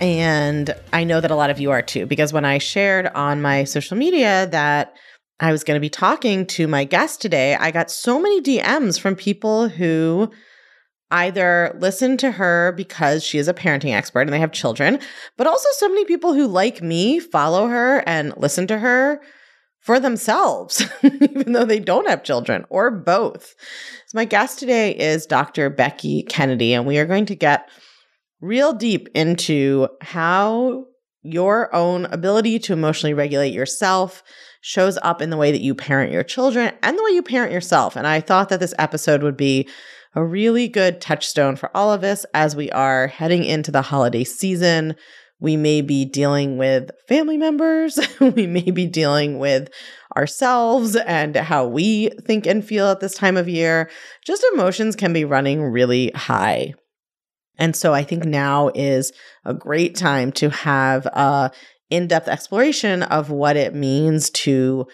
And I know that a lot of you are too, because when I shared on my social media that I was going to be talking to my guest today, I got so many DMs from people who either listen to her because she is a parenting expert and they have children, but also so many people who, like me, follow her and listen to her for themselves, even though they don't have children or both. So, my guest today is Dr. Becky Kennedy, and we are going to get real deep into how your own ability to emotionally regulate yourself shows up in the way that you parent your children and the way you parent yourself. And I thought that this episode would be a really good touchstone for all of us as we are heading into the holiday season. We may be dealing with family members. we may be dealing with ourselves and how we think and feel at this time of year. Just emotions can be running really high. And so I think now is a great time to have a in-depth exploration of what it means to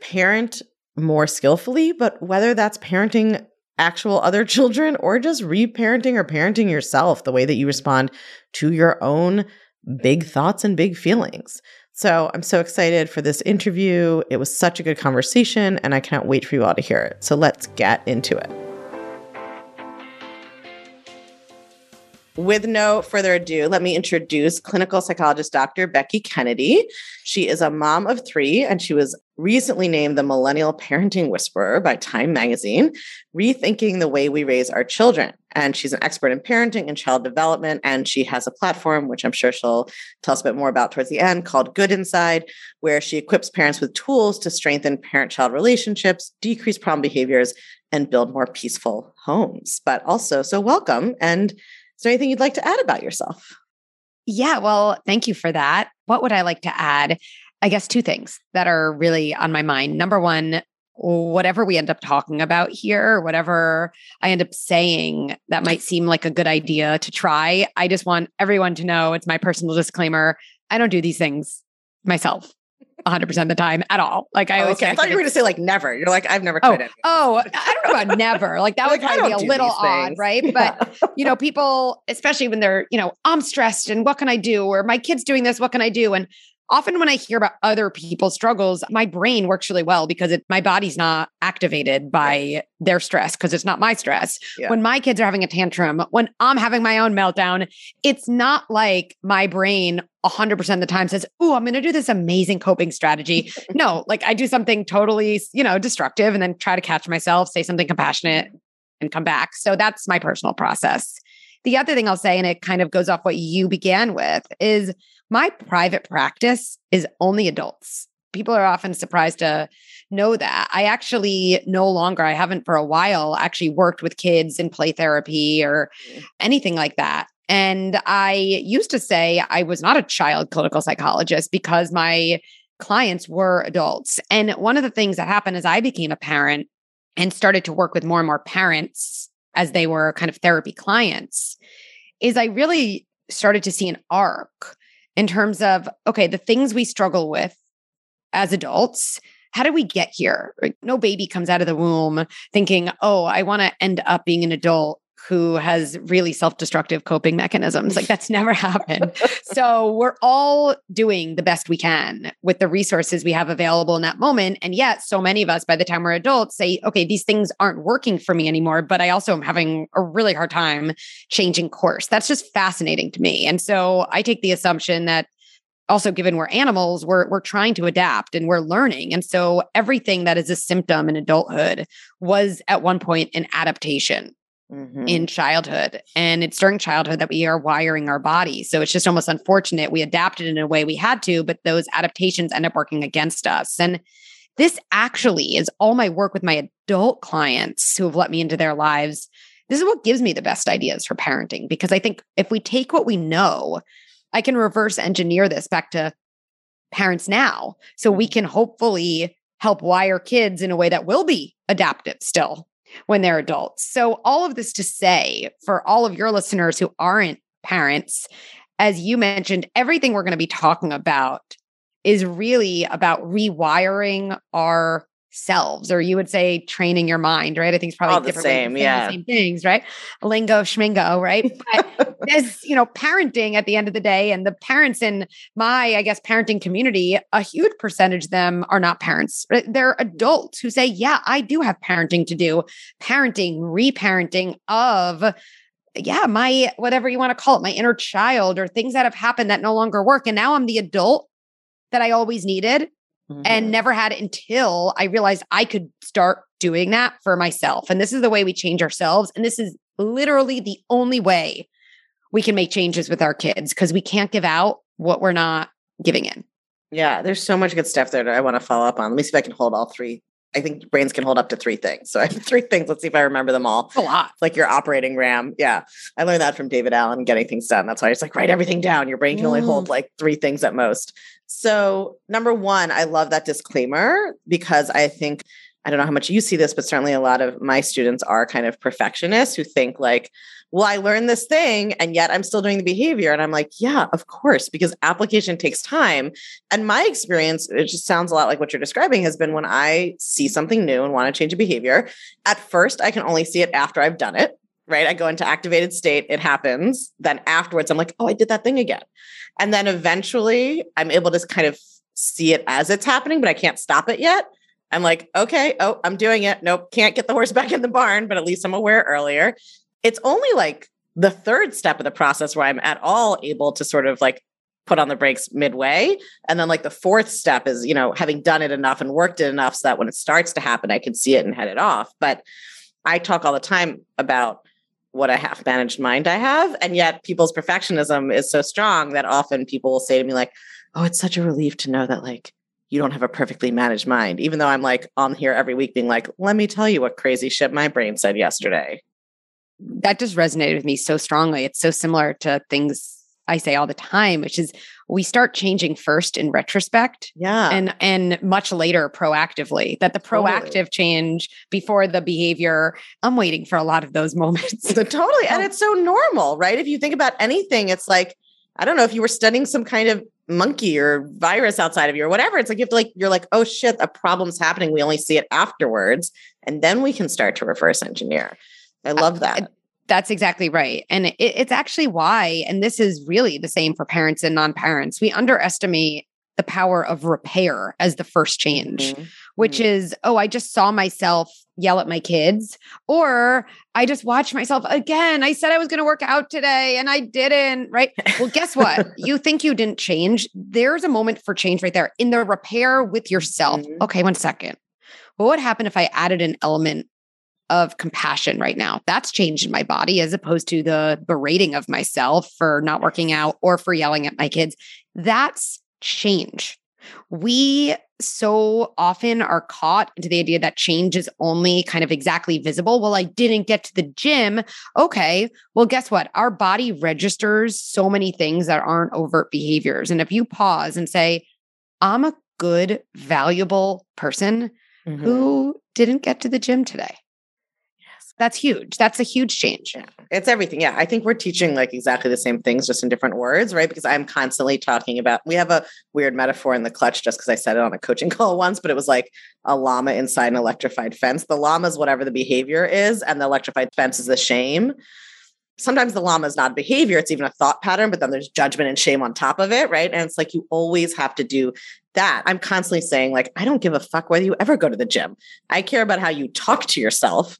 parent more skillfully, but whether that's parenting actual other children or just reparenting or parenting yourself, the way that you respond to your own big thoughts and big feelings. So I'm so excited for this interview. It was such a good conversation, and I can't wait for you all to hear it. So let's get into it. With no further ado, let me introduce clinical psychologist Dr. Becky Kennedy. She is a mom of three, and she was recently named the Millennial Parenting Whisperer by Time Magazine, rethinking the way we raise our children. And she's an expert in parenting and child development. And she has a platform, which I'm sure she'll tell us a bit more about towards the end, called Good Inside, where she equips parents with tools to strengthen parent child relationships, decrease problem behaviors, and build more peaceful homes. But also, so welcome. And is there anything you'd like to add about yourself? Yeah, well, thank you for that. What would I like to add? I guess two things that are really on my mind. Number one, whatever we end up talking about here, whatever I end up saying that might seem like a good idea to try, I just want everyone to know it's my personal disclaimer. I don't do these things myself. 100% of the time at all. Like I oh, always okay. I thought you were going to say like never. You're like, I've never oh, it. Oh, I don't know about never. Like that would kind of be a little odd, right? Yeah. But you know, people, especially when they're, you know, I'm stressed and what can I do? Or my kid's doing this, what can I do? And often when I hear about other people's struggles, my brain works really well because it, my body's not activated by their stress because it's not my stress. Yeah. When my kids are having a tantrum, when I'm having my own meltdown, it's not like my brain 100% of the time says, Oh, I'm going to do this amazing coping strategy. no, like I do something totally, you know, destructive and then try to catch myself, say something compassionate and come back. So that's my personal process. The other thing I'll say, and it kind of goes off what you began with, is my private practice is only adults. People are often surprised to know that. I actually no longer, I haven't for a while actually worked with kids in play therapy or mm. anything like that. And I used to say I was not a child clinical psychologist because my clients were adults. And one of the things that happened as I became a parent and started to work with more and more parents as they were kind of therapy clients is I really started to see an arc in terms of, okay, the things we struggle with as adults. How do we get here? No baby comes out of the womb thinking, oh, I want to end up being an adult who has really self-destructive coping mechanisms. Like that's never happened. So we're all doing the best we can with the resources we have available in that moment. And yet so many of us by the time we're adults say okay these things aren't working for me anymore but i also am having a really hard time changing course. That's just fascinating to me. And so i take the assumption that also given we're animals we're we're trying to adapt and we're learning. And so everything that is a symptom in adulthood was at one point an adaptation Mm-hmm. in childhood. And it's during childhood that we are wiring our body. So it's just almost unfortunate. We adapted in a way we had to, but those adaptations end up working against us. And this actually is all my work with my adult clients who have let me into their lives. This is what gives me the best ideas for parenting because I think if we take what we know, I can reverse engineer this back to parents now. So we can hopefully help wire kids in a way that will be adaptive still when they're adults. So, all of this to say for all of your listeners who aren't parents, as you mentioned, everything we're going to be talking about is really about rewiring our selves, or you would say training your mind, right? I think it's probably all the same, yeah, the same things, right? Lingo, schmingo, right? But there's you know parenting at the end of the day, and the parents in my, I guess, parenting community, a huge percentage of them are not parents. Uh, they're adults who say, "Yeah, I do have parenting to do, parenting, reparenting of." yeah, my whatever you want to call it, my inner child or things that have happened that no longer work. And now I'm the adult that I always needed mm-hmm. and never had it until I realized I could start doing that for myself. And this is the way we change ourselves. And this is literally the only way we can make changes with our kids because we can't give out what we're not giving in. Yeah, there's so much good stuff there that I want to follow up on. Let me see if I can hold all three I think brains can hold up to three things. So I have three things. Let's see if I remember them all. A lot. Like your operating RAM. Yeah. I learned that from David Allen, getting things done. That's why it's like write everything down. Your brain can only hold mm. like three things at most. So, number one, I love that disclaimer because I think, I don't know how much you see this, but certainly a lot of my students are kind of perfectionists who think like, well, I learned this thing and yet I'm still doing the behavior. And I'm like, yeah, of course, because application takes time. And my experience, it just sounds a lot like what you're describing, has been when I see something new and want to change a behavior. At first, I can only see it after I've done it, right? I go into activated state, it happens. Then afterwards, I'm like, oh, I did that thing again. And then eventually, I'm able to kind of see it as it's happening, but I can't stop it yet. I'm like, okay, oh, I'm doing it. Nope, can't get the horse back in the barn, but at least I'm aware earlier it's only like the third step of the process where I'm at all able to sort of like put on the brakes midway. And then like the fourth step is, you know, having done it enough and worked it enough so that when it starts to happen, I can see it and head it off. But I talk all the time about what a half managed mind I have. And yet people's perfectionism is so strong that often people will say to me, like, oh, it's such a relief to know that like you don't have a perfectly managed mind. Even though I'm like on here every week being like, let me tell you what crazy shit my brain said yesterday that just resonated with me so strongly. It's so similar to things I say all the time, which is we start changing first in retrospect. Yeah. And and much later proactively. That the proactive totally. change before the behavior. I'm waiting for a lot of those moments. totally. And oh. it's so normal, right? If you think about anything, it's like, I don't know, if you were studying some kind of monkey or virus outside of you or whatever, it's like you have to like, you're like, oh shit, a problem's happening. We only see it afterwards. And then we can start to reverse engineer. I love that. I, that's exactly right. And it, it's actually why, and this is really the same for parents and non parents, we underestimate the power of repair as the first change, mm-hmm. which mm-hmm. is, oh, I just saw myself yell at my kids, or I just watched myself again. I said I was going to work out today and I didn't, right? Well, guess what? you think you didn't change. There's a moment for change right there in the repair with yourself. Mm-hmm. Okay, one second. What would happen if I added an element of compassion right now. That's changed in my body as opposed to the berating of myself for not working out or for yelling at my kids. That's change. We so often are caught into the idea that change is only kind of exactly visible. Well, I didn't get to the gym. Okay. Well, guess what? Our body registers so many things that aren't overt behaviors. And if you pause and say, I'm a good, valuable person mm-hmm. who didn't get to the gym today that's huge. That's a huge change. Yeah. It's everything. Yeah. I think we're teaching like exactly the same things, just in different words, right? Because I'm constantly talking about, we have a weird metaphor in the clutch just because I said it on a coaching call once, but it was like a llama inside an electrified fence. The llama is whatever the behavior is, and the electrified fence is the shame. Sometimes the llama is not behavior, it's even a thought pattern, but then there's judgment and shame on top of it, right? And it's like you always have to do that. I'm constantly saying, like, I don't give a fuck whether you ever go to the gym. I care about how you talk to yourself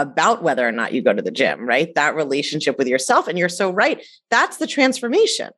about whether or not you go to the gym, right? That relationship with yourself. And you're so right. That's the transformation.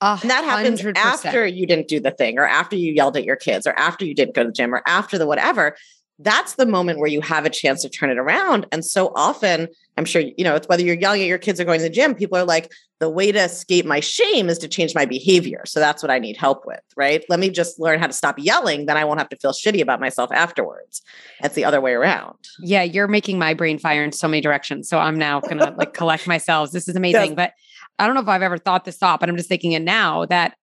and that happens 100%. after you didn't do the thing, or after you yelled at your kids, or after you didn't go to the gym, or after the whatever that's the moment where you have a chance to turn it around. And so often, I'm sure, you know, it's whether you're yelling at your kids or going to the gym, people are like, the way to escape my shame is to change my behavior. So that's what I need help with, right? Let me just learn how to stop yelling. Then I won't have to feel shitty about myself afterwards. It's the other way around. Yeah, you're making my brain fire in so many directions. So I'm now going to like collect myself. This is amazing. Yes. But I don't know if I've ever thought this thought, but I'm just thinking it now that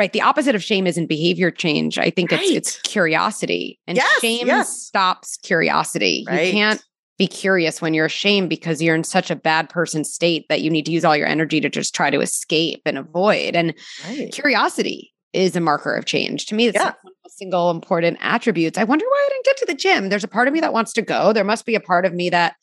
right. The opposite of shame isn't behavior change. I think right. it's it's curiosity. And yes, shame yes. stops curiosity. Right. You can't be curious when you're ashamed because you're in such a bad person state that you need to use all your energy to just try to escape and avoid. And right. curiosity is a marker of change. To me, it's yeah. one of the single important attributes. I wonder why I didn't get to the gym. There's a part of me that wants to go. There must be a part of me that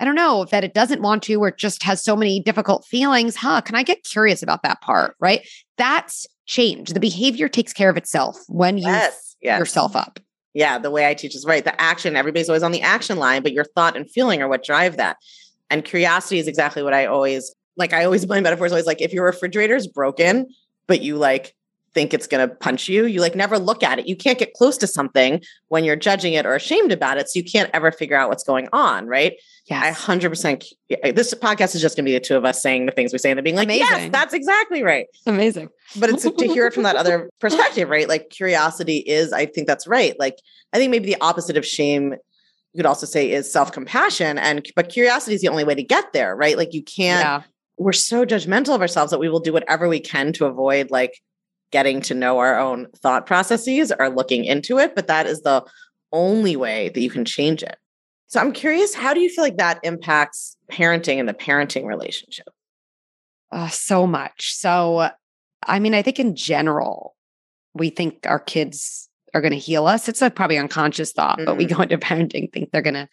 I don't know that it doesn't want to or just has so many difficult feelings. Huh? Can I get curious about that part? Right? That's change. The behavior takes care of itself when you yes, yes. yourself up. Yeah, the way I teach is right. The action, everybody's always on the action line, but your thought and feeling are what drive that. And curiosity is exactly what I always like. I always my metaphor is always like if your refrigerator is broken, but you like think it's going to punch you. You like never look at it. You can't get close to something when you're judging it or ashamed about it. So you can't ever figure out what's going on. Right. Yeah. I 100%. This podcast is just going to be the two of us saying the things we say and then being like, Amazing. yes, that's exactly right. Amazing. But it's to hear it from that other perspective, right? Like curiosity is, I think that's right. Like, I think maybe the opposite of shame you could also say is self-compassion and but curiosity is the only way to get there right like you can't yeah. we're so judgmental of ourselves that we will do whatever we can to avoid like getting to know our own thought processes or looking into it, but that is the only way that you can change it. So I'm curious, how do you feel like that impacts parenting and the parenting relationship? Uh, so much. So, I mean, I think in general, we think our kids are going to heal us. It's a probably unconscious thought, mm-hmm. but we mm-hmm. go into parenting think they're going to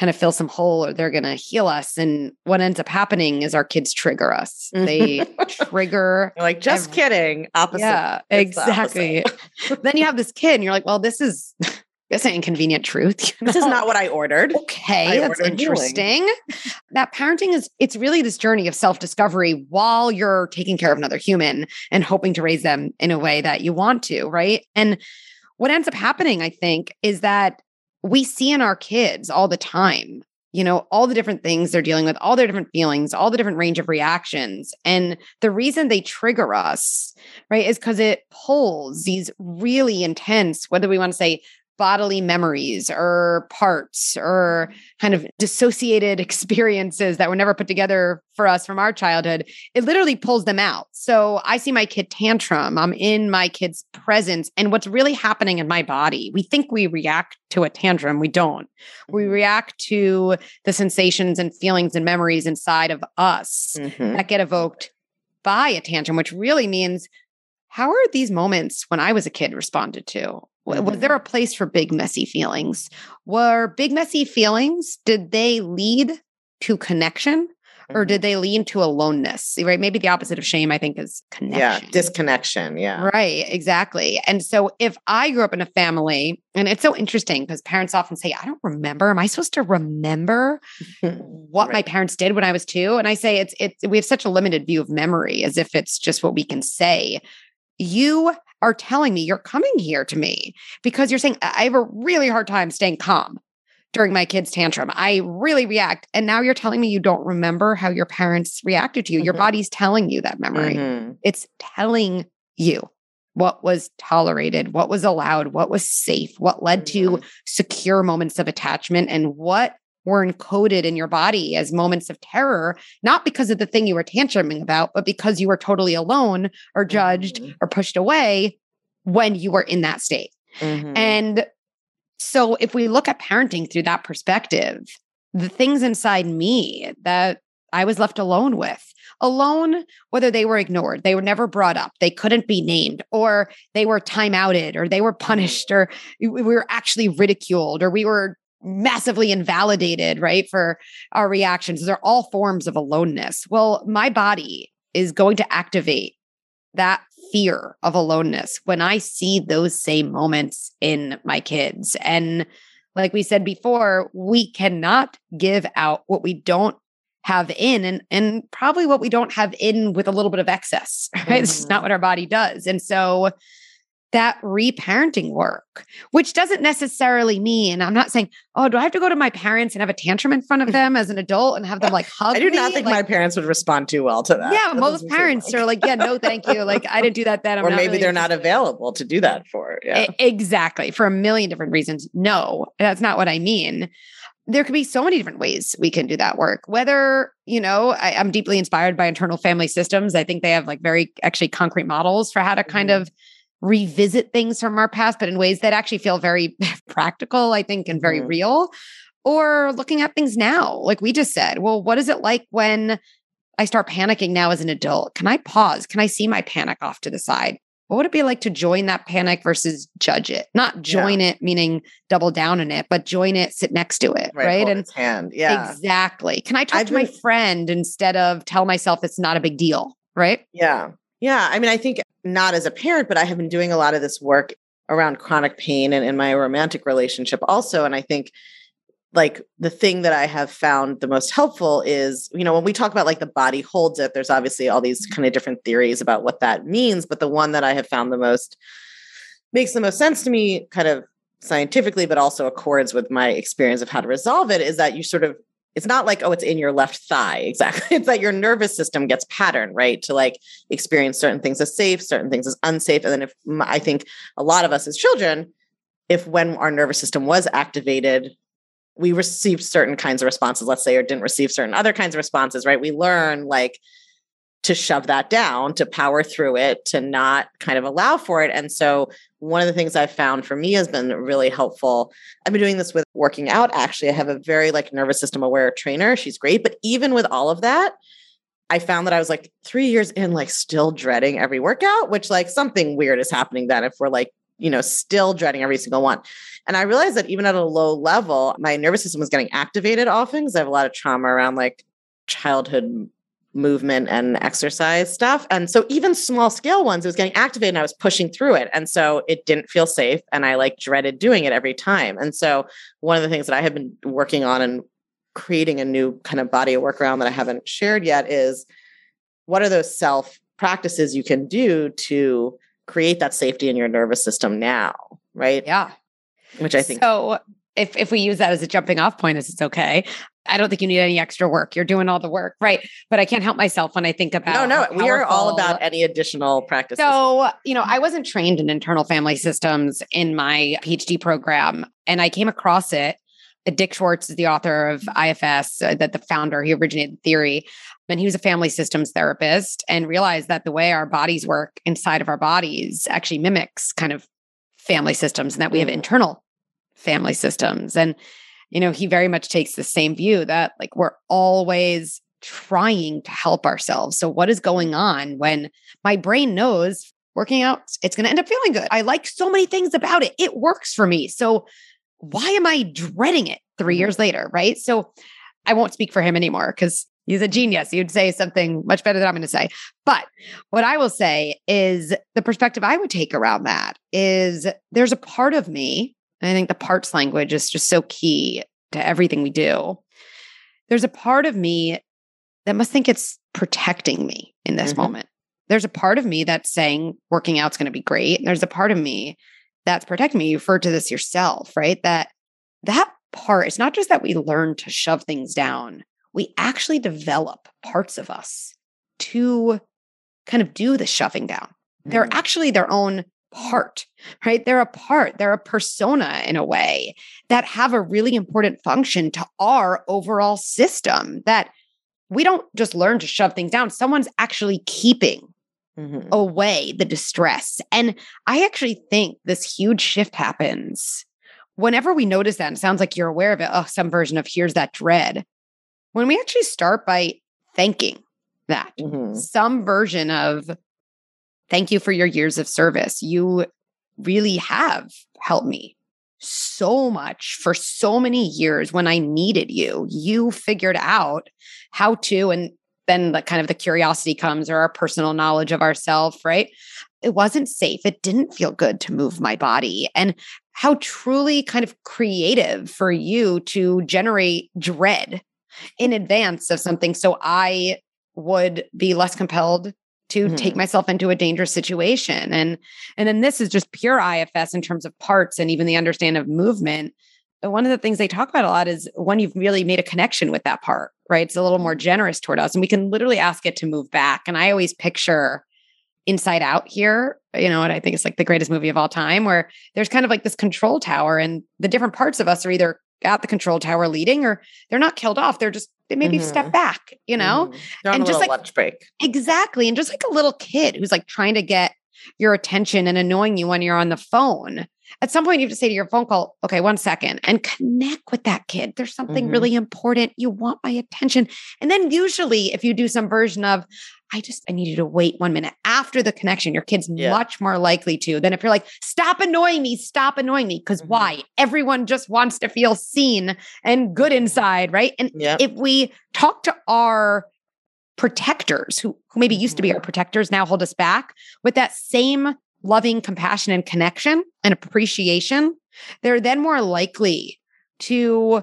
kind of fill some hole or they're going to heal us. And what ends up happening is our kids trigger us. They trigger. You're like, just every- kidding. Opposite. Yeah, exactly. Opposite. then you have this kid and you're like, well, this is. This an inconvenient truth. You know? This is not what I ordered. Okay, I that's ordered interesting. that parenting is it's really this journey of self-discovery while you're taking care of another human and hoping to raise them in a way that you want to, right? And what ends up happening, I think, is that we see in our kids all the time you know all the different things they're dealing with all their different feelings all the different range of reactions. And the reason they trigger us right is because it pulls these really intense whether we want to say bodily memories or parts or kind of dissociated experiences that were never put together for us from our childhood, it literally pulls them out. So I see my kid tantrum, I'm in my kid's presence, and what's really happening in my body. We think we react to a tantrum, we don't. We mm-hmm. react to the sensations and feelings and memories inside of us mm-hmm. that get evoked by a tantrum, which really means how are these moments when I was a kid responded to? Mm-hmm. Was there a place for big, messy feelings? Were big, messy feelings, did they lead to connection? or mm-hmm. did they lean to aloneness? Right. Maybe the opposite of shame, I think, is connection. Yeah. Disconnection. Yeah. Right. Exactly. And so if I grew up in a family, and it's so interesting because parents often say, I don't remember. Am I supposed to remember what right. my parents did when I was two? And I say it's it's we have such a limited view of memory as if it's just what we can say. You are telling me you're coming here to me because you're saying, I have a really hard time staying calm during my kid's tantrum. I really react. And now you're telling me you don't remember how your parents reacted to you. Mm-hmm. Your body's telling you that memory. Mm-hmm. It's telling you what was tolerated, what was allowed, what was safe, what led mm-hmm. to secure moments of attachment, and what were encoded in your body as moments of terror, not because of the thing you were tantruming about, but because you were totally alone or judged mm-hmm. or pushed away when you were in that state. Mm-hmm. And so, if we look at parenting through that perspective, the things inside me that I was left alone with, alone, whether they were ignored, they were never brought up, they couldn't be named, or they were time outed, or they were mm-hmm. punished, or we were actually ridiculed, or we were massively invalidated, right? For our reactions. They're all forms of aloneness. Well, my body is going to activate that fear of aloneness when I see those same moments in my kids. And like we said before, we cannot give out what we don't have in and and probably what we don't have in with a little bit of excess right mm-hmm. it's not what our body does and so that reparenting work, which doesn't necessarily mean I'm not saying, oh, do I have to go to my parents and have a tantrum in front of them as an adult and have them like hug? I do me? not think like, my parents would respond too well to that. Yeah, that most parents like. are like, yeah, no, thank you. Like I didn't do that then. I'm or maybe really they're not available to do that for. Yeah, exactly for a million different reasons. No, that's not what I mean. there could be so many different ways we can do that work. Whether, you know, I, am deeply inspired by internal family systems. I think they have like very actually concrete models for how to kind mm-hmm. of revisit things from our past, but in ways that actually feel very practical, I think, and very mm-hmm. real. Or looking at things now, like we just said, well, what is it like when I start panicking now as an adult? Can I pause? Can I see my panic off to the side? What would it be like to join that panic versus judge it? Not join yeah. it, meaning double down in it, but join it, sit next to it, right? right? and hand, yeah, exactly. Can I talk I've to been... my friend instead of tell myself it's not a big deal, right? Yeah, yeah. I mean, I think not as a parent, but I have been doing a lot of this work around chronic pain and in my romantic relationship also, and I think like the thing that I have found the most helpful is, you know, when we talk about like the body holds it, there's obviously all these mm-hmm. kind of different theories about what that means. But the one that I have found the most makes the most sense to me, kind of scientifically, but also accords with my experience of how to resolve it, is that you sort of, it's not like, oh, it's in your left thigh. Exactly. It's that your nervous system gets patterned, right? To like experience certain things as safe, certain things as unsafe. And then if I think a lot of us as children, if when our nervous system was activated we received certain kinds of responses, let's say, or didn't receive certain other kinds of responses, right? We learn like to shove that down, to power through it, to not kind of allow for it. And so, one of the things I've found for me has been really helpful. I've been doing this with working out. Actually, I have a very like nervous system aware trainer. She's great. But even with all of that, I found that I was like three years in, like still dreading every workout, which like something weird is happening then if we're like, you know, still dreading every single one. And I realized that even at a low level, my nervous system was getting activated often because I have a lot of trauma around like childhood movement and exercise stuff. And so even small scale ones, it was getting activated and I was pushing through it. And so it didn't feel safe. And I like dreaded doing it every time. And so one of the things that I have been working on and creating a new kind of body of work around that I haven't shared yet is what are those self practices you can do to create that safety in your nervous system now? Right. Yeah which I think. So if if we use that as a jumping off point, is it's okay. I don't think you need any extra work. You're doing all the work, right? But I can't help myself when I think about. No, no, we are all about any additional practice. So you know, I wasn't trained in internal family systems in my PhD program, and I came across it. Dick Schwartz is the author of IFS, uh, that the founder, he originated the theory. And he was a family systems therapist and realized that the way our bodies work inside of our bodies actually mimics kind of family systems and that we have mm. internal family systems. And, you know, he very much takes the same view that like we're always trying to help ourselves. So, what is going on when my brain knows working out, it's going to end up feeling good? I like so many things about it. It works for me. So, why am I dreading it 3 mm-hmm. years later? Right. So, I won't speak for him anymore because he's a genius. You'd say something much better than I'm going to say. But what I will say is the perspective I would take around that is there's a part of me, and I think the parts language is just so key to everything we do. There's a part of me that must think it's protecting me in this mm-hmm. moment. There's a part of me that's saying working out's going to be great. There's a part of me that's protecting me. You referred to this yourself, right? That that part, it's not just that we learn to shove things down, we actually develop parts of us to kind of do the shoving down. They're mm. actually their own part, right? They're a part, they're a persona in a way that have a really important function to our overall system that we don't just learn to shove things down. Someone's actually keeping mm-hmm. away the distress. And I actually think this huge shift happens whenever we notice that. And it sounds like you're aware of it. Oh, some version of here's that dread when we actually start by thanking that, mm-hmm. some version of thank you for your years of service. You really have helped me so much for so many years when I needed you. You figured out how to, and then the kind of the curiosity comes or our personal knowledge of ourselves, right? It wasn't safe. It didn't feel good to move my body. And how truly kind of creative for you to generate dread in advance of something so I would be less compelled to mm-hmm. take myself into a dangerous situation. And and then this is just pure IFS in terms of parts and even the understanding of movement. One of the things they talk about a lot is when you've really made a connection with that part right? It's a little more generous toward us and we can literally ask it to move back. And i always picture inside out here you know and i think it's like the greatest movie of all time where there's kind of like this control tower and the different parts of us are either at the control tower leading, or they're not killed off. They're just they maybe mm-hmm. step back, you know? Mm-hmm. and just like lunch break. Exactly. And just like a little kid who's like trying to get your attention and annoying you when you're on the phone. At some point, you have to say to your phone call, okay, one second, and connect with that kid. There's something mm-hmm. really important. You want my attention. And then, usually, if you do some version of, I just, I need you to wait one minute after the connection. Your kid's yeah. much more likely to than if you're like, stop annoying me, stop annoying me. Because mm-hmm. why? Everyone just wants to feel seen and good inside, right? And if we talk to our protectors who, who maybe used to be our mm-hmm. protectors now hold us back with that same loving compassion and connection and appreciation, they're then more likely to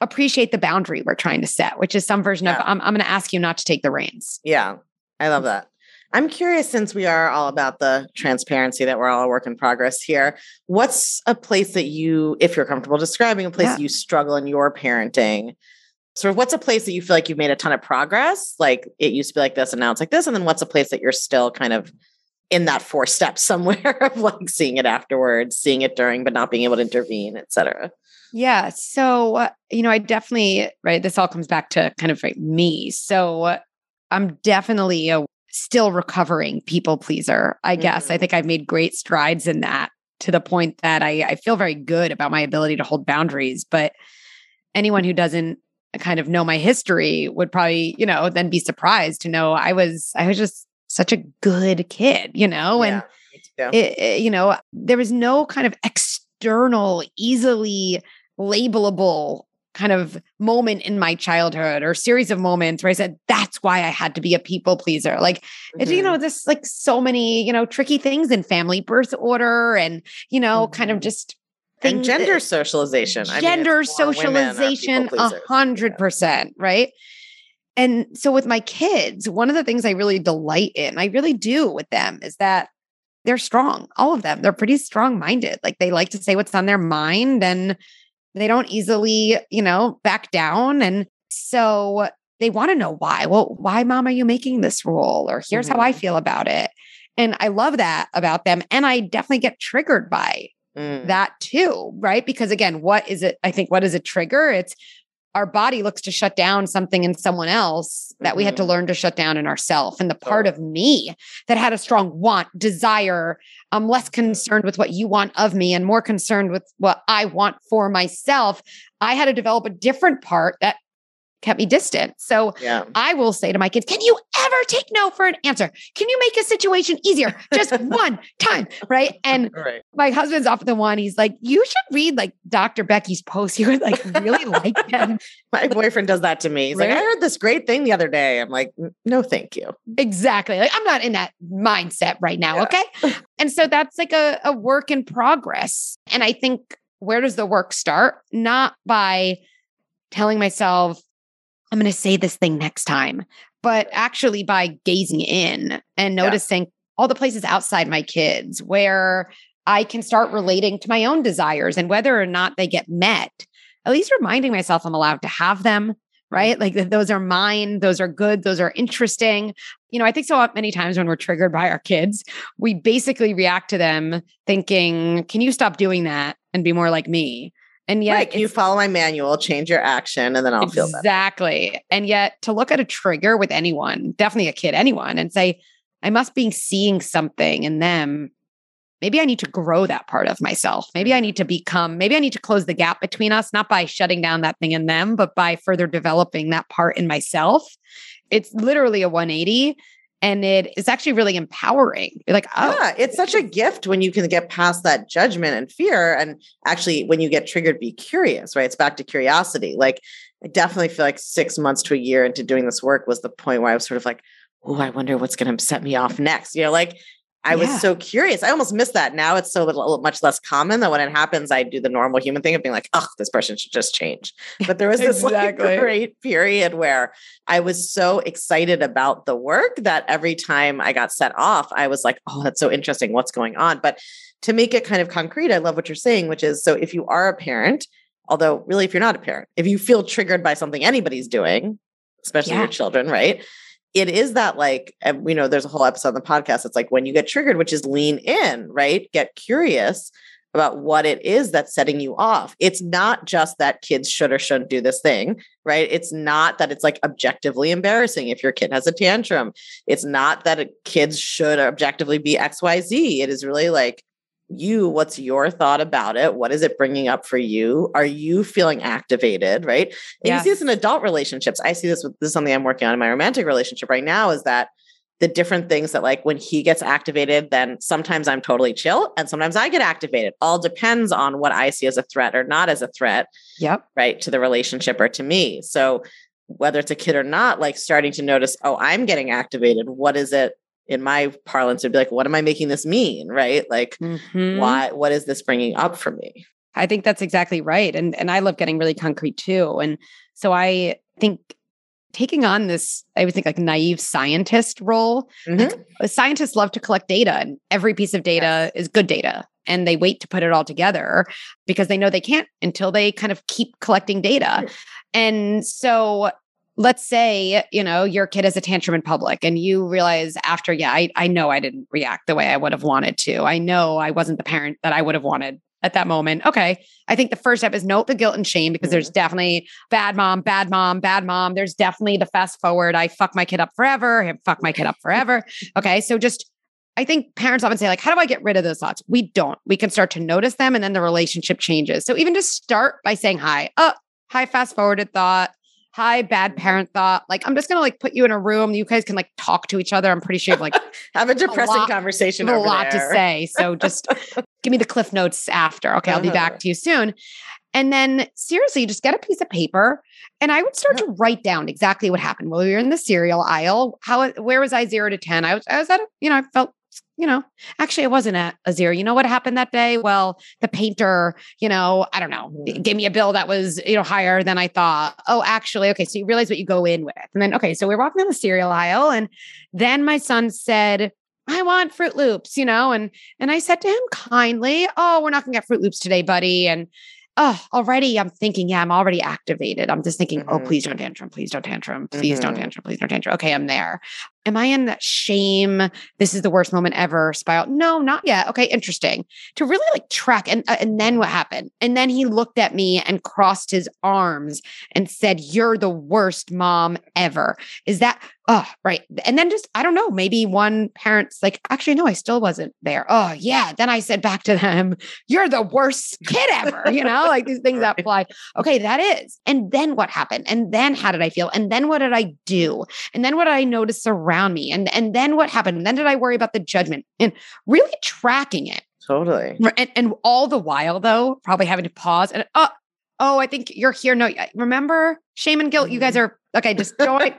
appreciate the boundary we're trying to set, which is some version yeah. of I'm, I'm going to ask you not to take the reins. Yeah, I love that. I'm curious since we are all about the transparency that we're all a work in progress here. What's a place that you, if you're comfortable describing a place yeah. you struggle in your parenting? Sort of what's a place that you feel like you've made a ton of progress? Like it used to be like this and now it's like this. And then what's a place that you're still kind of in that four steps somewhere of like seeing it afterwards, seeing it during, but not being able to intervene, et cetera? Yeah. So, uh, you know, I definitely, right, this all comes back to kind of right, me. So I'm definitely a still recovering people pleaser, I guess. Mm-hmm. I think I've made great strides in that to the point that I, I feel very good about my ability to hold boundaries. But anyone who doesn't kind of know my history would probably, you know, then be surprised to know I was, I was just such a good kid, you know, and, yeah, it, it, you know, there was no kind of external, easily labelable kind of moment in my childhood or series of moments where I said, that's why I had to be a people pleaser. Like, mm-hmm. you know, there's like so many, you know, tricky things in family birth order and, you know, mm-hmm. kind of mm-hmm. just and gender socialization. Gender I mean, socialization, a hundred percent, right? And so with my kids, one of the things I really delight in, I really do with them, is that they're strong. All of them, they're pretty strong minded. Like they like to say what's on their mind and they don't easily, you know, back down. And so they want to know why. Well, why, mom, are you making this rule? Or here's mm-hmm. how I mm-hmm. feel about it. And I love that about them. And I definitely get triggered by mm. that too, right? Because again, what is it? I think what is a trigger? It's our body looks to shut down something in someone else that mm-hmm. we had to mm-hmm. learn to shut down in ourselves. And the part oh. of me that had a strong want, desire, I'm less concerned with what you want of me and more concerned with what I want for myself. I had to develop a different part that kept me distant. So yeah. I will say to my kids, can you ever take no for an answer? Can you make a situation easier just one time? Right. And right. my husband's often the one, he's like, you should read like Dr. Becky's post. You would like really like them. My boyfriend does that to me. He's right? like, I heard this great thing the other day. I'm like, no, thank you. Exactly. Like I'm not in that mindset right now. Yeah. Okay. and so that's like a, a work in progress. And I think where does the work start? Not by telling myself, I'm going to say this thing next time, but actually by gazing in and noticing yeah. all the places outside my kids where I can start relating to my own desires and whether or not they get met, at least reminding myself I'm allowed to have them, right? Mm-hmm. Like those are mine, those are good, those are interesting. You know, I think so many times when we're triggered by our kids, we basically react to them thinking, can you stop doing that and be more like me? And yet, right. you follow my manual, change your action, and then I'll exactly. feel better. Exactly. And yet, to look at a trigger with anyone, definitely a kid, anyone, and say, I must be seeing something in them. Maybe I need to grow that part of myself. Maybe I mm. need to become, maybe I need to close the gap between us, not by shutting down that thing in them, but by further developing that part in myself. It's literally a 180 and it is actually really empowering. You're like, oh, yeah, it's such a gift when you can get past that judgment and fear. And actually, when you get triggered, be curious, right? It's back to curiosity. Like, I definitely feel like six months to a year into doing this work was the point where I was sort of like, oh, I wonder what's going to set me off next. You know, like I yeah. was so curious. I almost miss that. Now it's so little, much less common that when it happens, I do the normal human thing of being like, oh, this person should just change. But there was this exactly. like great period where I was so excited about the work that every time I got set off, I was like, oh, that's so interesting. What's going on? But to make it kind of concrete, I love what you're saying, which is so if you are a parent, although really, if you're not a parent, if you feel triggered by something anybody's doing, especially yeah. your children, right? It is that like and we know there's a whole episode on the podcast it's like when you get triggered which is lean in right get curious about what it is that's setting you off. It's not just that kids should or shouldn't do this thing, right? It's not that it's like objectively embarrassing if your kid has a tantrum. It's not that kids should objectively be XYZ. It is really like, you what's your thought about it? What is it bringing up for you? Are you feeling activated right? And yes. you see this in adult relationships. I see this with this is something i'm working on in my romantic relationship right now is that the different things that like when he gets activated then sometimes i'm totally chill and sometimes i get activated. All depends on what i see as a threat or not as a threat yep. right to the relationship or to me. So whether it's a kid or not like starting to notice oh i'm getting activated. What is it in my parlance would be like what am i making this mean right like mm-hmm. why what is this bringing up for me i think that's exactly right and and i love getting really concrete too and so i think taking on this, I would think like naive scientist role. Mm-hmm. Scientists love to collect data, and every piece of data yes. is good data. And they wait to put it all together because they know they can't until they kind of keep collecting data. And so let's say, you know, your kid has a tantrum in public and you realize after, yeah, I, I know I didn't react the way I would have wanted to. I know I wasn't the parent that I would have wanted at that moment. Okay. I think the first step is note the guilt and shame because mm-hmm. there's definitely bad mom, bad mom, bad mom. There's definitely the fast forward. I fuck my kid up forever. I fuck my kid up forever. Okay. So just, I think parents often say, like, how do I get rid of those thoughts? We don't. We can start to notice them and then the relationship changes. So even just start by saying hi. Oh, hi, fast forwarded thought hi bad parent thought. Like i'm just gonna like put you in a room you guys can like talk to each other. I'm pretty sure like have a depressing a lot, conversation a lot there. to say. So just give me the cliff notes after. Okay i'll be back uh-huh. to you soon. And then seriously just get a piece of paper and i would start to write down exactly what happened. Well we were in the cereal aisle. How where was i zero to ten? I was i was at a, you know i felt you know, actually, it wasn't at a zero. You know what happened that day? Well, the painter, you know, I don't know, mm-hmm. gave me a bill that was, you know, higher than I thought. Oh, actually, okay. So you realize what you go in with. And then, okay, so we're walking down the cereal aisle. And then my son said, I want Froot Loops, you know, and and I said to him kindly, "Oh, we're not going to get Froot Loops today, buddy." And oh, already I'm thinking, yeah, I'm already activated. I'm just thinking, oh, mm-hmm. oh, please don't tantrum, please don't tantrum, please mm-hmm. don't tantrum, please don't tantrum. Okay, I'm there. Am I in that shame? This is the worst moment ever spiral? No, not yet. Okay, interesting. To really like track and uh, and then what happened? And then he looked at me and crossed his arms and said, "You're the worst mom ever." Is that oh right? And then just I don't know, maybe one parent's like, actually no, I still wasn't there. Oh yeah. Then I said back to them, "You're the worst kid ever." You know, like these things that fly. Okay, that is. And then what happened? And then how did I feel? And then what did I do? And then what did I notice around? Around me? And and then what happened? And then did I worry about the judgment and really tracking it? Totally. And, and all the while though, probably having to pause and oh, oh, I think you're here. No, remember shame and guilt. You guys mm-hmm. are okay. Just join.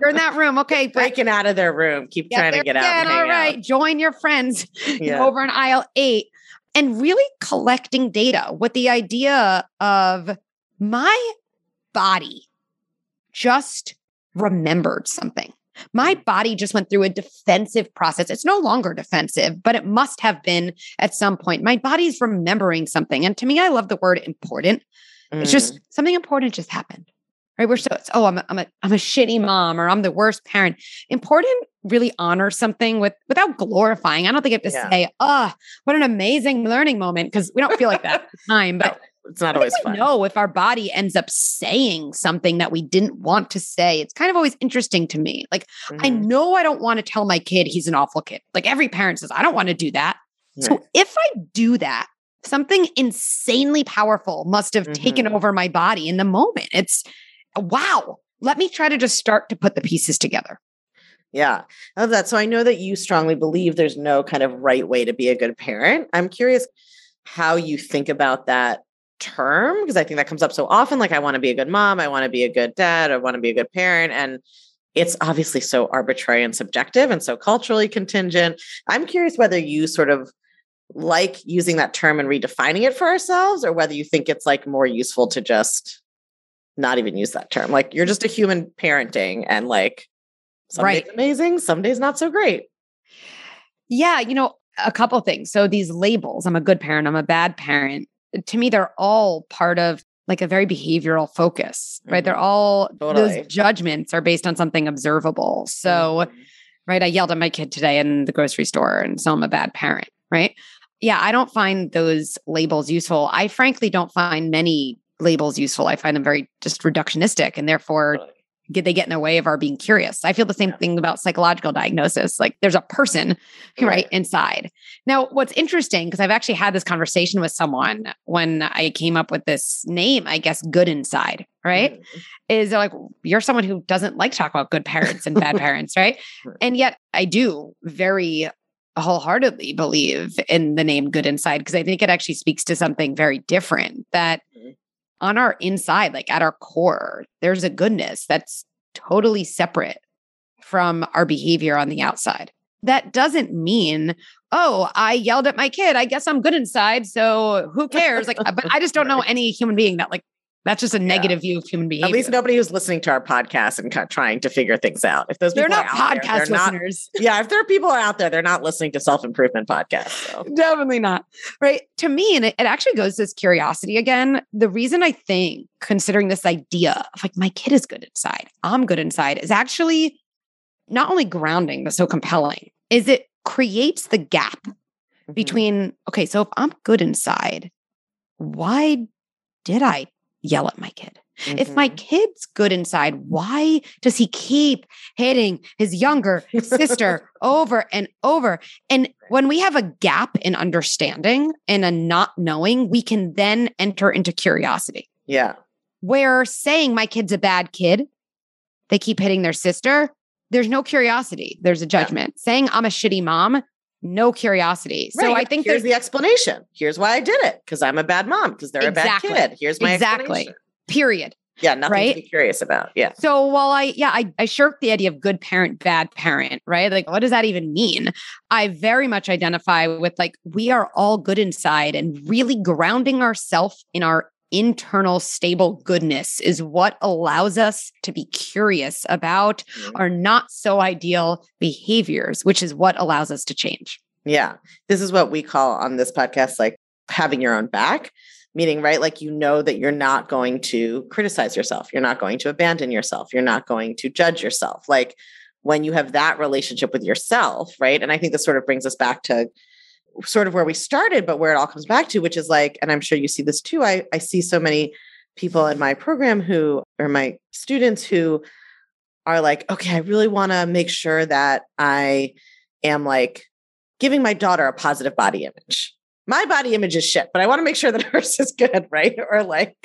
you're in that room. Okay, breaking out of their room. Keep yeah, trying to get out. all right, out. join your friends yeah. over in aisle eight, and really collecting data with the idea of my body just remembered something. My body just went through a defensive process. It's no longer defensive, but it must have been at some point. My body's remembering something. And to me, I love the word important. Mm. It's just mm. something important just happened. Right. We're so it's, oh, I'm a, I'm a I'm a shitty mom or I'm the worst parent. Important really honor something with without glorifying. I don't think you have to yeah. say, oh, what an amazing learning moment, because we don't feel like that at the time. But it's not always fun. No, if our body ends up saying something that we didn't want to say, it's kind of always interesting to me. Like, mm-hmm. I know I don't want to tell my kid he's an awful kid. Like every parent says, I don't want to do that. Right. So if I do that, something insanely powerful must have mm-hmm. taken over my body in the moment. It's wow. Let me try to just start to put the pieces together. Yeah, I love that. So I know that you strongly believe there's no kind of right way to be a good parent. I'm curious how you think about that term because I think that comes up so often. Like, I want to be a good mom, I want to be a good dad, I want to be a good parent. And it's obviously so arbitrary and subjective and so culturally contingent. I'm curious whether you sort of like using that term and redefining it for ourselves, or whether you think it's like more useful to just not even use that term. Like, you're just a human parenting and like some right. days amazing, some days not so great. Yeah, you know, a couple things. So these labels, I'm a good parent, I'm a bad parent to me, they're all part of like a very behavioral focus, right? Mm-hmm. They're all totally. those judgments are based on something observable. So, mm-hmm. right, I yelled at my kid today in the grocery store and so I'm a bad parent, right? yeah, I don't find those labels useful. I frankly don't find many labels useful. I find them very just reductionistic and therefore get they get in the way of our being curious. I feel the same thing about psychological diagnosis. Like there's a person right, inside. Now, what's interesting because I've actually had this conversation with someone when I came up with this name, I guess good inside, right? Mm-hmm. Is like you're someone who doesn't like to talk about good parents and bad parents, right? And yet I do very wholeheartedly believe in the name good inside because I think it actually speaks to something very different that mm-hmm. On our inside, like at our core, there's a goodness that's totally separate from our behavior on the outside. That doesn't mean, oh, I yelled at my kid. I guess I'm good inside. So who cares? Like, uh, but I just don't know any human being that like that's just a negative yeah. view of human behavior. At least nobody who's listening to our podcast and trying to figure things out. If those they're not podcast there, listeners, not, yeah, if there are people out there, they're not listening to self improvement podcasts. So. Definitely not. Right. To me, and it, it actually goes to this curiosity again. The reason I think considering this idea of like my kid is good inside, I'm good inside, is actually not only grounding but so compelling. Is it creates the gap mm-hmm. between okay, so if I'm good inside, why did I yell at my kid. Mm-hmm. If my mm-hmm. kid's good inside, why does he keep hitting his younger sister over and over? And when we have a gap in understanding and a not knowing, we can then enter into curiosity. Yeah. Where saying my kid's a bad kid, they keep hitting their sister, there's no curiosity, there's a judgment. Yeah. Saying I'm a shitty mom, no curiosity. Right. So I think here's the explanation. Here's why I did it because I'm a bad mom because they're exactly. a bad kid. Here's my exactly. Period. Yeah, nothing right? to be curious about. Yeah. So while I, yeah, I, I shirk the idea of good parent, bad parent, right? Like, what does that even mean? I very much identify with like, we are all good inside and really grounding ourselves in our internal stable goodness is what allows us to be curious about mm-hmm. our not so ideal behaviors, which is what allows us to change. Yeah. This is what we call on this podcast like having your own back, meaning, right? Like you know that you're not going to criticize yourself, you're not going to abandon yourself, you're not going to judge yourself. Like when you have that relationship with yourself, right? And I think this sort of brings us back to sort of where we started, but where it all comes back to, which is like, and I'm sure you see this too. I, I see so many people in my program who are my students who are like, okay, I really want to make sure that I am like giving my daughter a positive body image. My body image is shit, but I want to make sure that hers is good, right? Or like,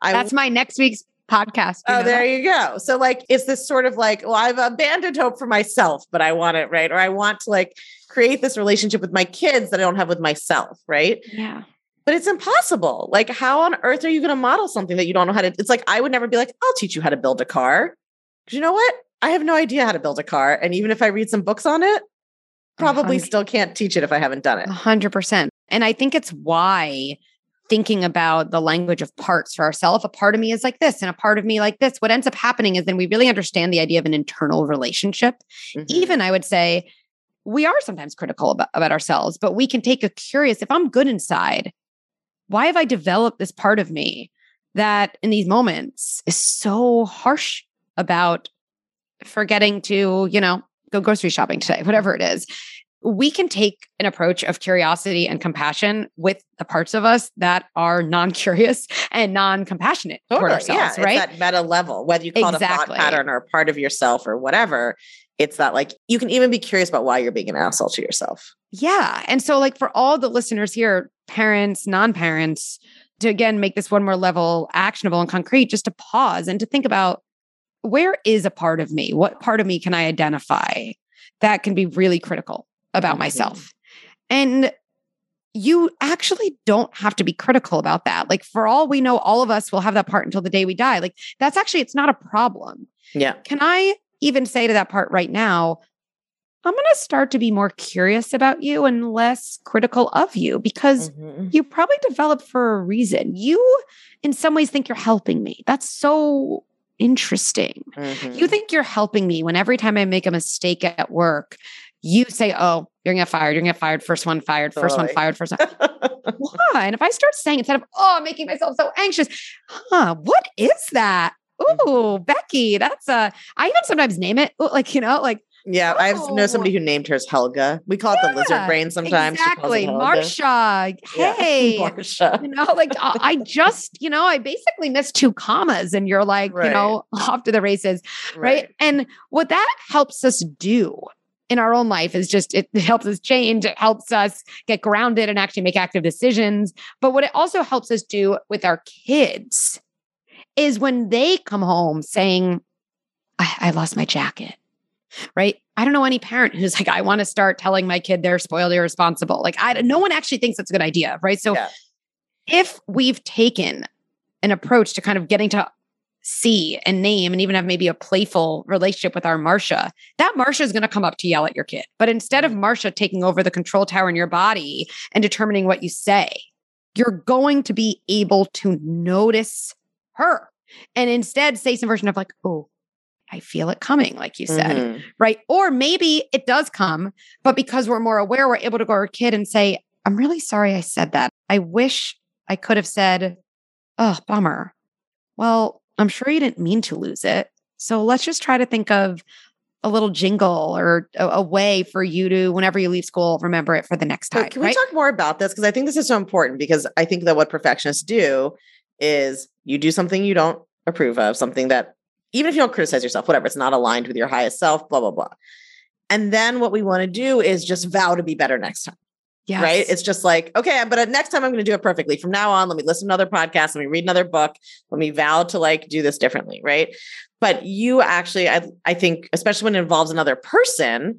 I that's my next week's podcast. Oh, know? there you go. So like, it's this sort of like, well, I've abandoned hope for myself, but I want it right, or I want to like create this relationship with my kids that I don't have with myself, right? Yeah. But it's impossible. Like, how on earth are you going to model something that you don't know how to? It's like I would never be like, I'll teach you how to build a car. Because you know what? I have no idea how to build a car. And even if I read some books on it, probably 100. still can't teach it if I haven't done it. 100%. And I think it's why thinking about the language of parts for ourselves. A part of me is like this, and a part of me like this. What ends up happening is then we really understand the idea of an internal relationship. Mm-hmm. Even I would say we are sometimes critical about, about ourselves, but we can take a curious, if I'm good inside, why have I developed this part of me that in these moments is so harsh about forgetting to, you know, go grocery shopping today, whatever it is. We can take an approach of curiosity and compassion with the parts of us that are non-curious and non-compassionate totally, toward ourselves, yeah, right? that meta level, whether you call exactly. it a thought pattern or a part of yourself or whatever, it's that like you can even be curious about why you're being an asshole to yourself. Yeah. And so, like, for all the listeners here, parents, non parents, to again make this one more level actionable and concrete, just to pause and to think about where is a part of me? What part of me can I identify that can be really critical about mm-hmm. myself? And you actually don't have to be critical about that. Like, for all we know, all of us will have that part until the day we die. Like, that's actually, it's not a problem. Yeah. Can I even say to that part right now, I'm going to start to be more curious about you and less critical of you because mm-hmm. you probably developed for a reason. You, in some ways, think you're helping me. That's so interesting. Mm-hmm. You think you're helping me when every time I make a mistake at work, you say, Oh, you're gonna get fired, you're gonna get fired, first one fired, first one fired, first one. Why? And if I start saying instead of, Oh, I'm making myself so anxious, huh, what is that? Mm. Ooh, Becky, that's a. I even sometimes name it. Like you know, like Yeah, I know oh. somebody oh. who named hers Helga. We call yeah, it the lizard brain sometimes. Exactly. Marsha. Hey. Yeah. Marsha. You know, like I just, you know, I basically missed two commas and you're like, right. you know, off to the races. Right. right. And what that helps us do in our own life is just it helps us change. It helps us get grounded and actually make active decisions. But what it also helps us do with our kids is when they come home saying I, I lost my jacket right? I don't know any parent who's like i want to start telling my kid they're spoiled irresponsible. Like i no one actually thinks that's a good idea right? So yeah. if we've taken an approach to kind of getting to see and name and even have maybe a playful relationship with our Marsha, that Marsha is going to come up to yell at your kid. But instead of Marsha taking over the control tower in your body and determining what you say, you're going to be able to notice her and instead say some version of like, oh, I feel it coming, like you said, mm-hmm. right? Or maybe it does come, but because we're more aware, we're able to go to our kid and say, I'm really sorry I said that. I wish I could have said, oh, bummer. Well, I'm sure you didn't mean to lose it. So let's just try to think of a little jingle or a, a way for you to, whenever you leave school, remember it for the next time. can right? we talk more about this? Because I think this is so important because I think that what perfectionists do is you do something you don't approve of, something that even if you don't criticize yourself, whatever, it's not aligned with your highest self, blah, blah, blah. And then what we want to do is just vow to be better next time. Yes. Right. It's just like, okay, but next time I'm going to do it perfectly. From now on, let me listen to another podcast. Let me read another book. Let me vow to like do this differently. Right. But you actually, I, I think, especially when it involves another person,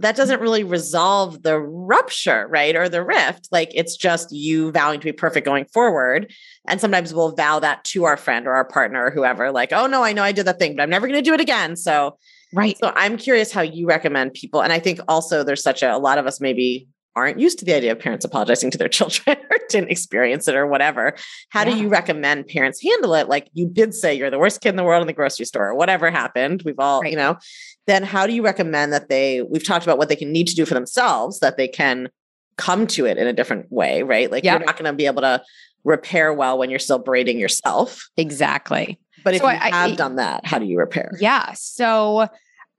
that doesn't really resolve the rupture, right? Or the rift. Like it's just you vowing to be perfect going forward. And sometimes we'll vow that to our friend or our partner or whoever, like, oh no, I know I did that thing, but I'm never going to do it again. So, right. So I'm curious how you recommend people. And I think also there's such a, a lot of us maybe aren't used to the idea of parents apologizing to their children or didn't experience it or whatever. How yeah. do you recommend parents handle it? Like you did say you're the worst kid in the world in the grocery store or whatever happened. We've all, right. you know, then how do you recommend that they, we've talked about what they can need to do for themselves, that they can come to it in a different way, right? Like yeah. you're not going to be able to repair well when you're still braiding yourself. Exactly. But if so you I, have I, done that, how do you repair? Yeah. So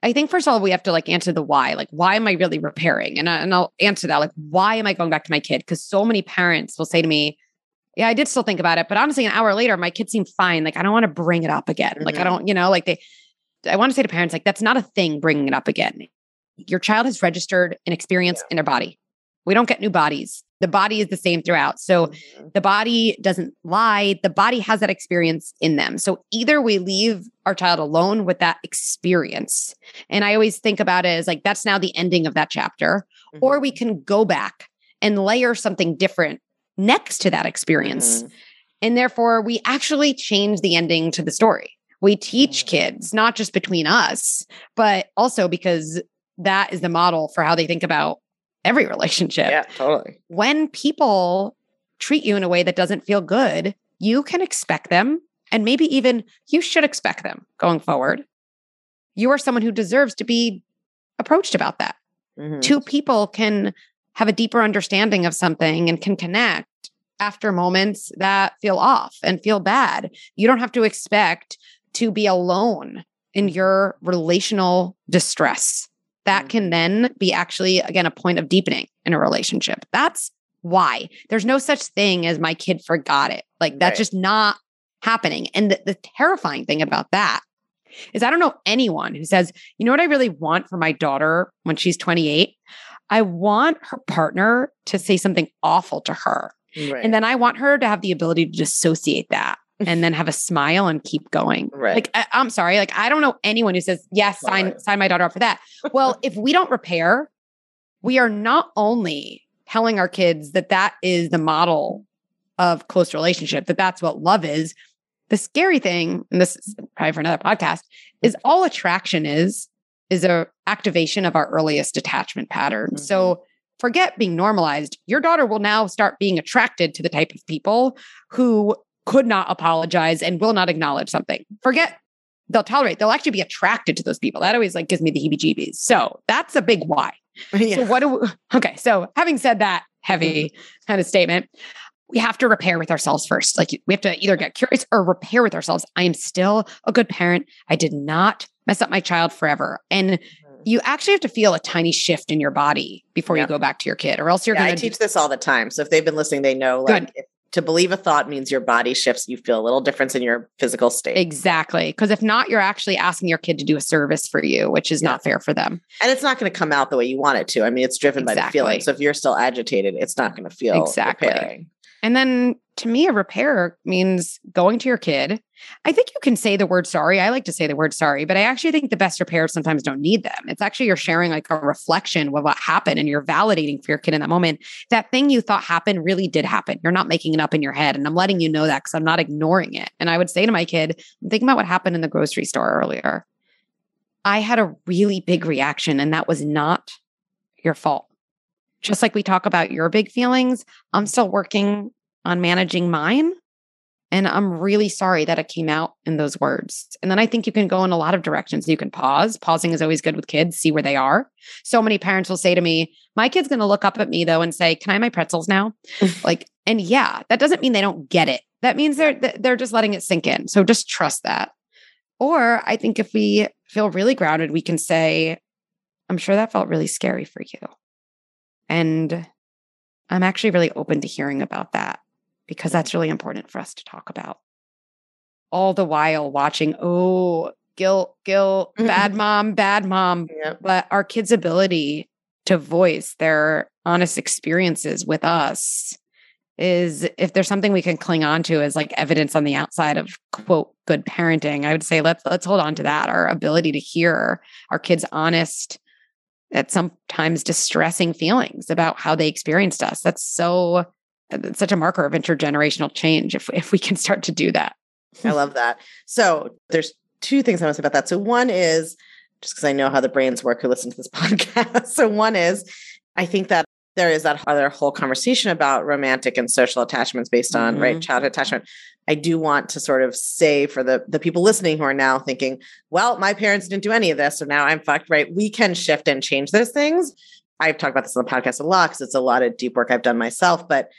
I think first of all, we have to like answer the why. Like, why am I really repairing? And, I, and I'll answer that. Like, why am I going back to my kid? Because so many parents will say to me, yeah, I did still think about it, but honestly, an hour later, my kid seemed fine. Like, I don't want to bring it up again. Mm-hmm. Like, I mm-hmm. don't, you know, like they, I want to say to parents, like, that's not a thing bringing it up again. Your child has registered an experience yeah. in their body. We don't get new bodies the body is the same throughout. So mm-hmm. the body doesn't lie. The body has that experience in them. So either we leave our child alone with that experience. And I always think about it as like that's now the ending of that chapter, mm-hmm. or we can go back and layer something different next to that experience. Mm-hmm. And therefore, we actually change the ending to the story. We teach mm. kids, not just between us, but also because that is the model for how they think about every relationship. Yeah, totally. When people treat you in a way that doesn't feel good, you can expect them, and maybe even you should expect them going forward. You are someone who deserves to be approached about that. Mm-hmm. Two people can have a deeper understanding of something and can connect after moments that feel off and feel bad. You don't have to expect to be alone in your relational distress that can mm-hmm. then be actually, again, a point of deepening in a relationship. That's why there's no such thing as my kid forgot it. Like that's right. just not happening. And the, the terrifying thing about that is I don't know anyone who says, you know what I really want for my daughter when she's 28? I want her partner to say something awful to her. Right. And then I want her to have the ability to dissociate that and then have a smile and keep going. Right. Like I, am sorry, like I don't know anyone who says yes, sign right. sign my daughter up for that. Well, if we don't repair, we are not only telling our kids that that is the model of close relationship, that that's what love is. The scary thing, and this is probably for another podcast, is all attraction is is a activation of our earliest attachment pattern. Mm-hmm. So forget being normalized. Your daughter will now start being attracted to the type of people who could not apologize and will not acknowledge something. Forget they'll tolerate, they'll actually be attracted to those people. That always like gives me the heebie jeebies. So that's a big why. Yeah. So what do we, okay. So having said that heavy mm-hmm. kind of statement, we have to repair with ourselves first. Like we have to either get curious or repair with ourselves. I am still a good parent. I did not mess up my child forever. And mm-hmm. you actually have to feel a tiny shift in your body before yeah. you go back to your kid, or else you're yeah, going to teach this all the time. So if they've been listening, they know like if, to believe a thought means your body shifts. You feel a little difference in your physical state. Exactly. Because if not, you're actually asking your kid to do a service for you, which is yeah. not fair for them. And it's not going to come out the way you want it to. I mean, it's driven exactly. by the feeling. So if you're still agitated, it's not going to feel exactly. Repairing. And then to me, a repair means going to your kid. I think you can say the word sorry. I like to say the word sorry, but I actually think the best repairs sometimes don't need them. It's actually you're sharing like a reflection of what happened and you're validating for your kid in that moment. That thing you thought happened really did happen. You're not making it up in your head. And I'm letting you know that because I'm not ignoring it. And I would say to my kid, I'm thinking about what happened in the grocery store earlier. I had a really big reaction, and that was not your fault. Just like we talk about your big feelings, I'm still working on managing mine. And I'm really sorry that it came out in those words. And then I think you can go in a lot of directions. You can pause. Pausing is always good with kids, see where they are. So many parents will say to me, My kid's going to look up at me though and say, Can I have my pretzels now? like, and yeah, that doesn't mean they don't get it. That means they're they're just letting it sink in. So just trust that. Or I think if we feel really grounded, we can say, I'm sure that felt really scary for you. And I'm actually really open to hearing about that because that's really important for us to talk about. All the while watching, oh, guilt, guilt, bad mom, bad mom. Yep. But our kids' ability to voice their honest experiences with us is if there's something we can cling on to as like evidence on the outside of quote good parenting i would say let's let's hold on to that our ability to hear our kids honest at sometimes distressing feelings about how they experienced us that's so it's such a marker of intergenerational change if if we can start to do that. I love that. So there's two things I want to say about that. So one is just because I know how the brains work who listen to this podcast. so one is I think that there is that other whole conversation about romantic and social attachments based on mm-hmm. right childhood attachment. I do want to sort of say for the the people listening who are now thinking, well, my parents didn't do any of this, so now I'm fucked. Right? We can shift and change those things. I've talked about this on the podcast a lot because it's a lot of deep work I've done myself. But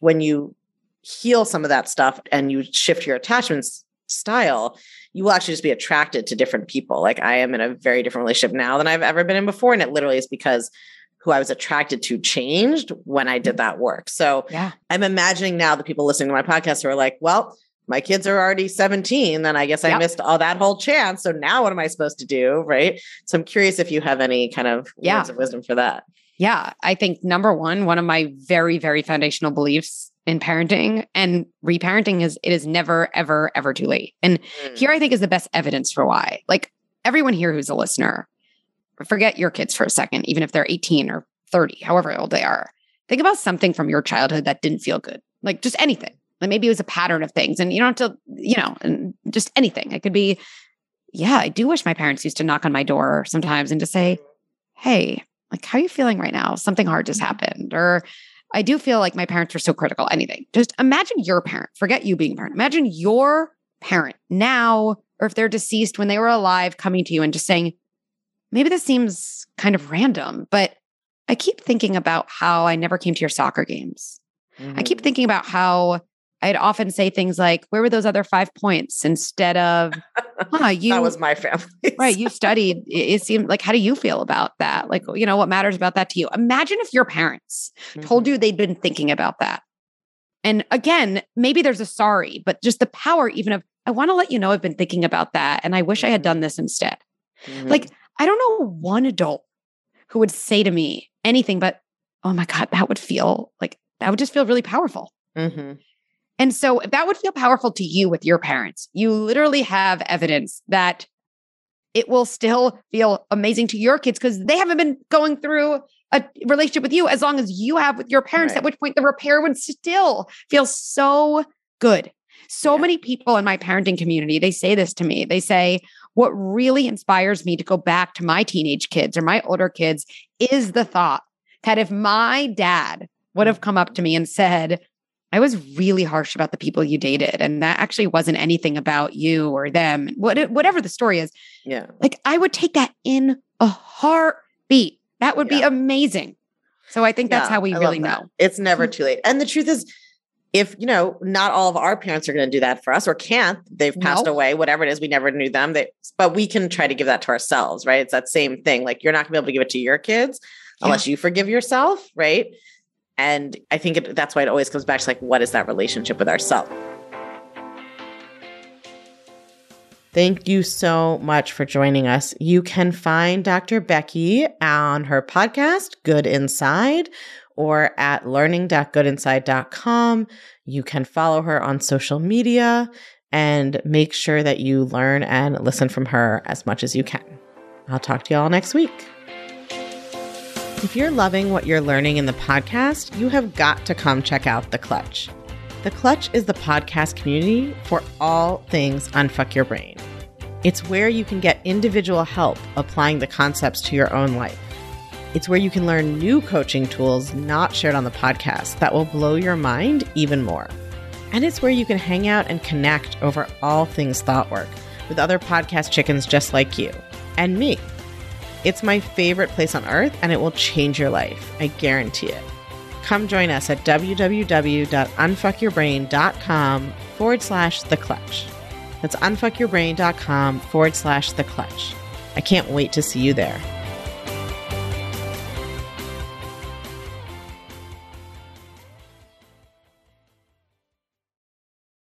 when you heal some of that stuff and you shift your attachments style, you will actually just be attracted to different people. Like I am in a very different relationship now than I've ever been in before. And it literally is because who I was attracted to changed when I did that work. So yeah. I'm imagining now the people listening to my podcast who are like, well, my kids are already 17, then I guess I missed all that whole chance. So now what am I supposed to do? Right. So I'm curious if you have any kind of yeah. words of wisdom for that. Yeah, I think number one, one of my very, very foundational beliefs in parenting and reparenting is it is never, ever, ever too late. And mm. here I think is the best evidence for why. Like everyone here who's a listener, forget your kids for a second, even if they're 18 or 30, however old they are. Think about something from your childhood that didn't feel good, like just anything. Like maybe it was a pattern of things, and you don't have to, you know, and just anything. It could be, yeah, I do wish my parents used to knock on my door sometimes and just say, hey, like, how are you feeling right now? Something hard just happened. Or I do feel like my parents were so critical. Anything. Just imagine your parent, forget you being a parent. Imagine your parent now, or if they're deceased when they were alive, coming to you and just saying, maybe this seems kind of random, but I keep thinking about how I never came to your soccer games. Mm-hmm. I keep mm-hmm. thinking about how I'd often say things like, "Where were those other five points?" Instead of, "Huh, you." that was my family, right? You studied. It, seemed like, how do you feel about that? Like, you know, what matters about that to you? Imagine if your parents mm-hmm. told you they'd been thinking about that. And again, maybe there's a sorry, but just the power, even of, I want to let you know I've been thinking about that, and I wish I had done this instead. Mm-hmm. Like, I don't know one adult who would say to me anything but, "Oh my god, that would feel like that would just feel really powerful." Mm-hmm. And so that would feel powerful to you with your parents, you literally have evidence that it will still feel amazing to your kids because they haven't been going through a relationship with you as long as you have with your parents, right. at which point the repair would still feel so good. So yeah. many people in my parenting community, they say this to me. They say, What really inspires me to go back to my teenage kids or my older kids is the thought that if my dad would have mm. come up to me and said, I was really harsh about the people you dated. And that actually wasn't anything about you or them, what, whatever the story is. Yeah. Like I would take that in a heartbeat. That would yeah. be amazing. So I think that's yeah, how we I really know. It's never mm-hmm. too late. And the truth is, if you know not all of our parents are going to do that for us or can't they've passed nope. away whatever it is we never knew them they, but we can try to give that to ourselves right it's that same thing like you're not going to be able to give it to your kids yeah. unless you forgive yourself right and i think it, that's why it always comes back to like what is that relationship with ourselves Thank you so much for joining us. You can find Dr. Becky on her podcast, Good Inside, or at learning.goodinside.com. You can follow her on social media and make sure that you learn and listen from her as much as you can. I'll talk to you all next week. If you're loving what you're learning in the podcast, you have got to come check out The Clutch. The Clutch is the podcast community for all things Unfuck Your Brain. It's where you can get individual help applying the concepts to your own life. It's where you can learn new coaching tools not shared on the podcast that will blow your mind even more. And it's where you can hang out and connect over all things thought work with other podcast chickens just like you and me. It's my favorite place on earth and it will change your life. I guarantee it. Come join us at www.unfuckyourbrain.com forward slash the clutch. That's unfuckyourbrain.com forward slash the clutch. I can't wait to see you there.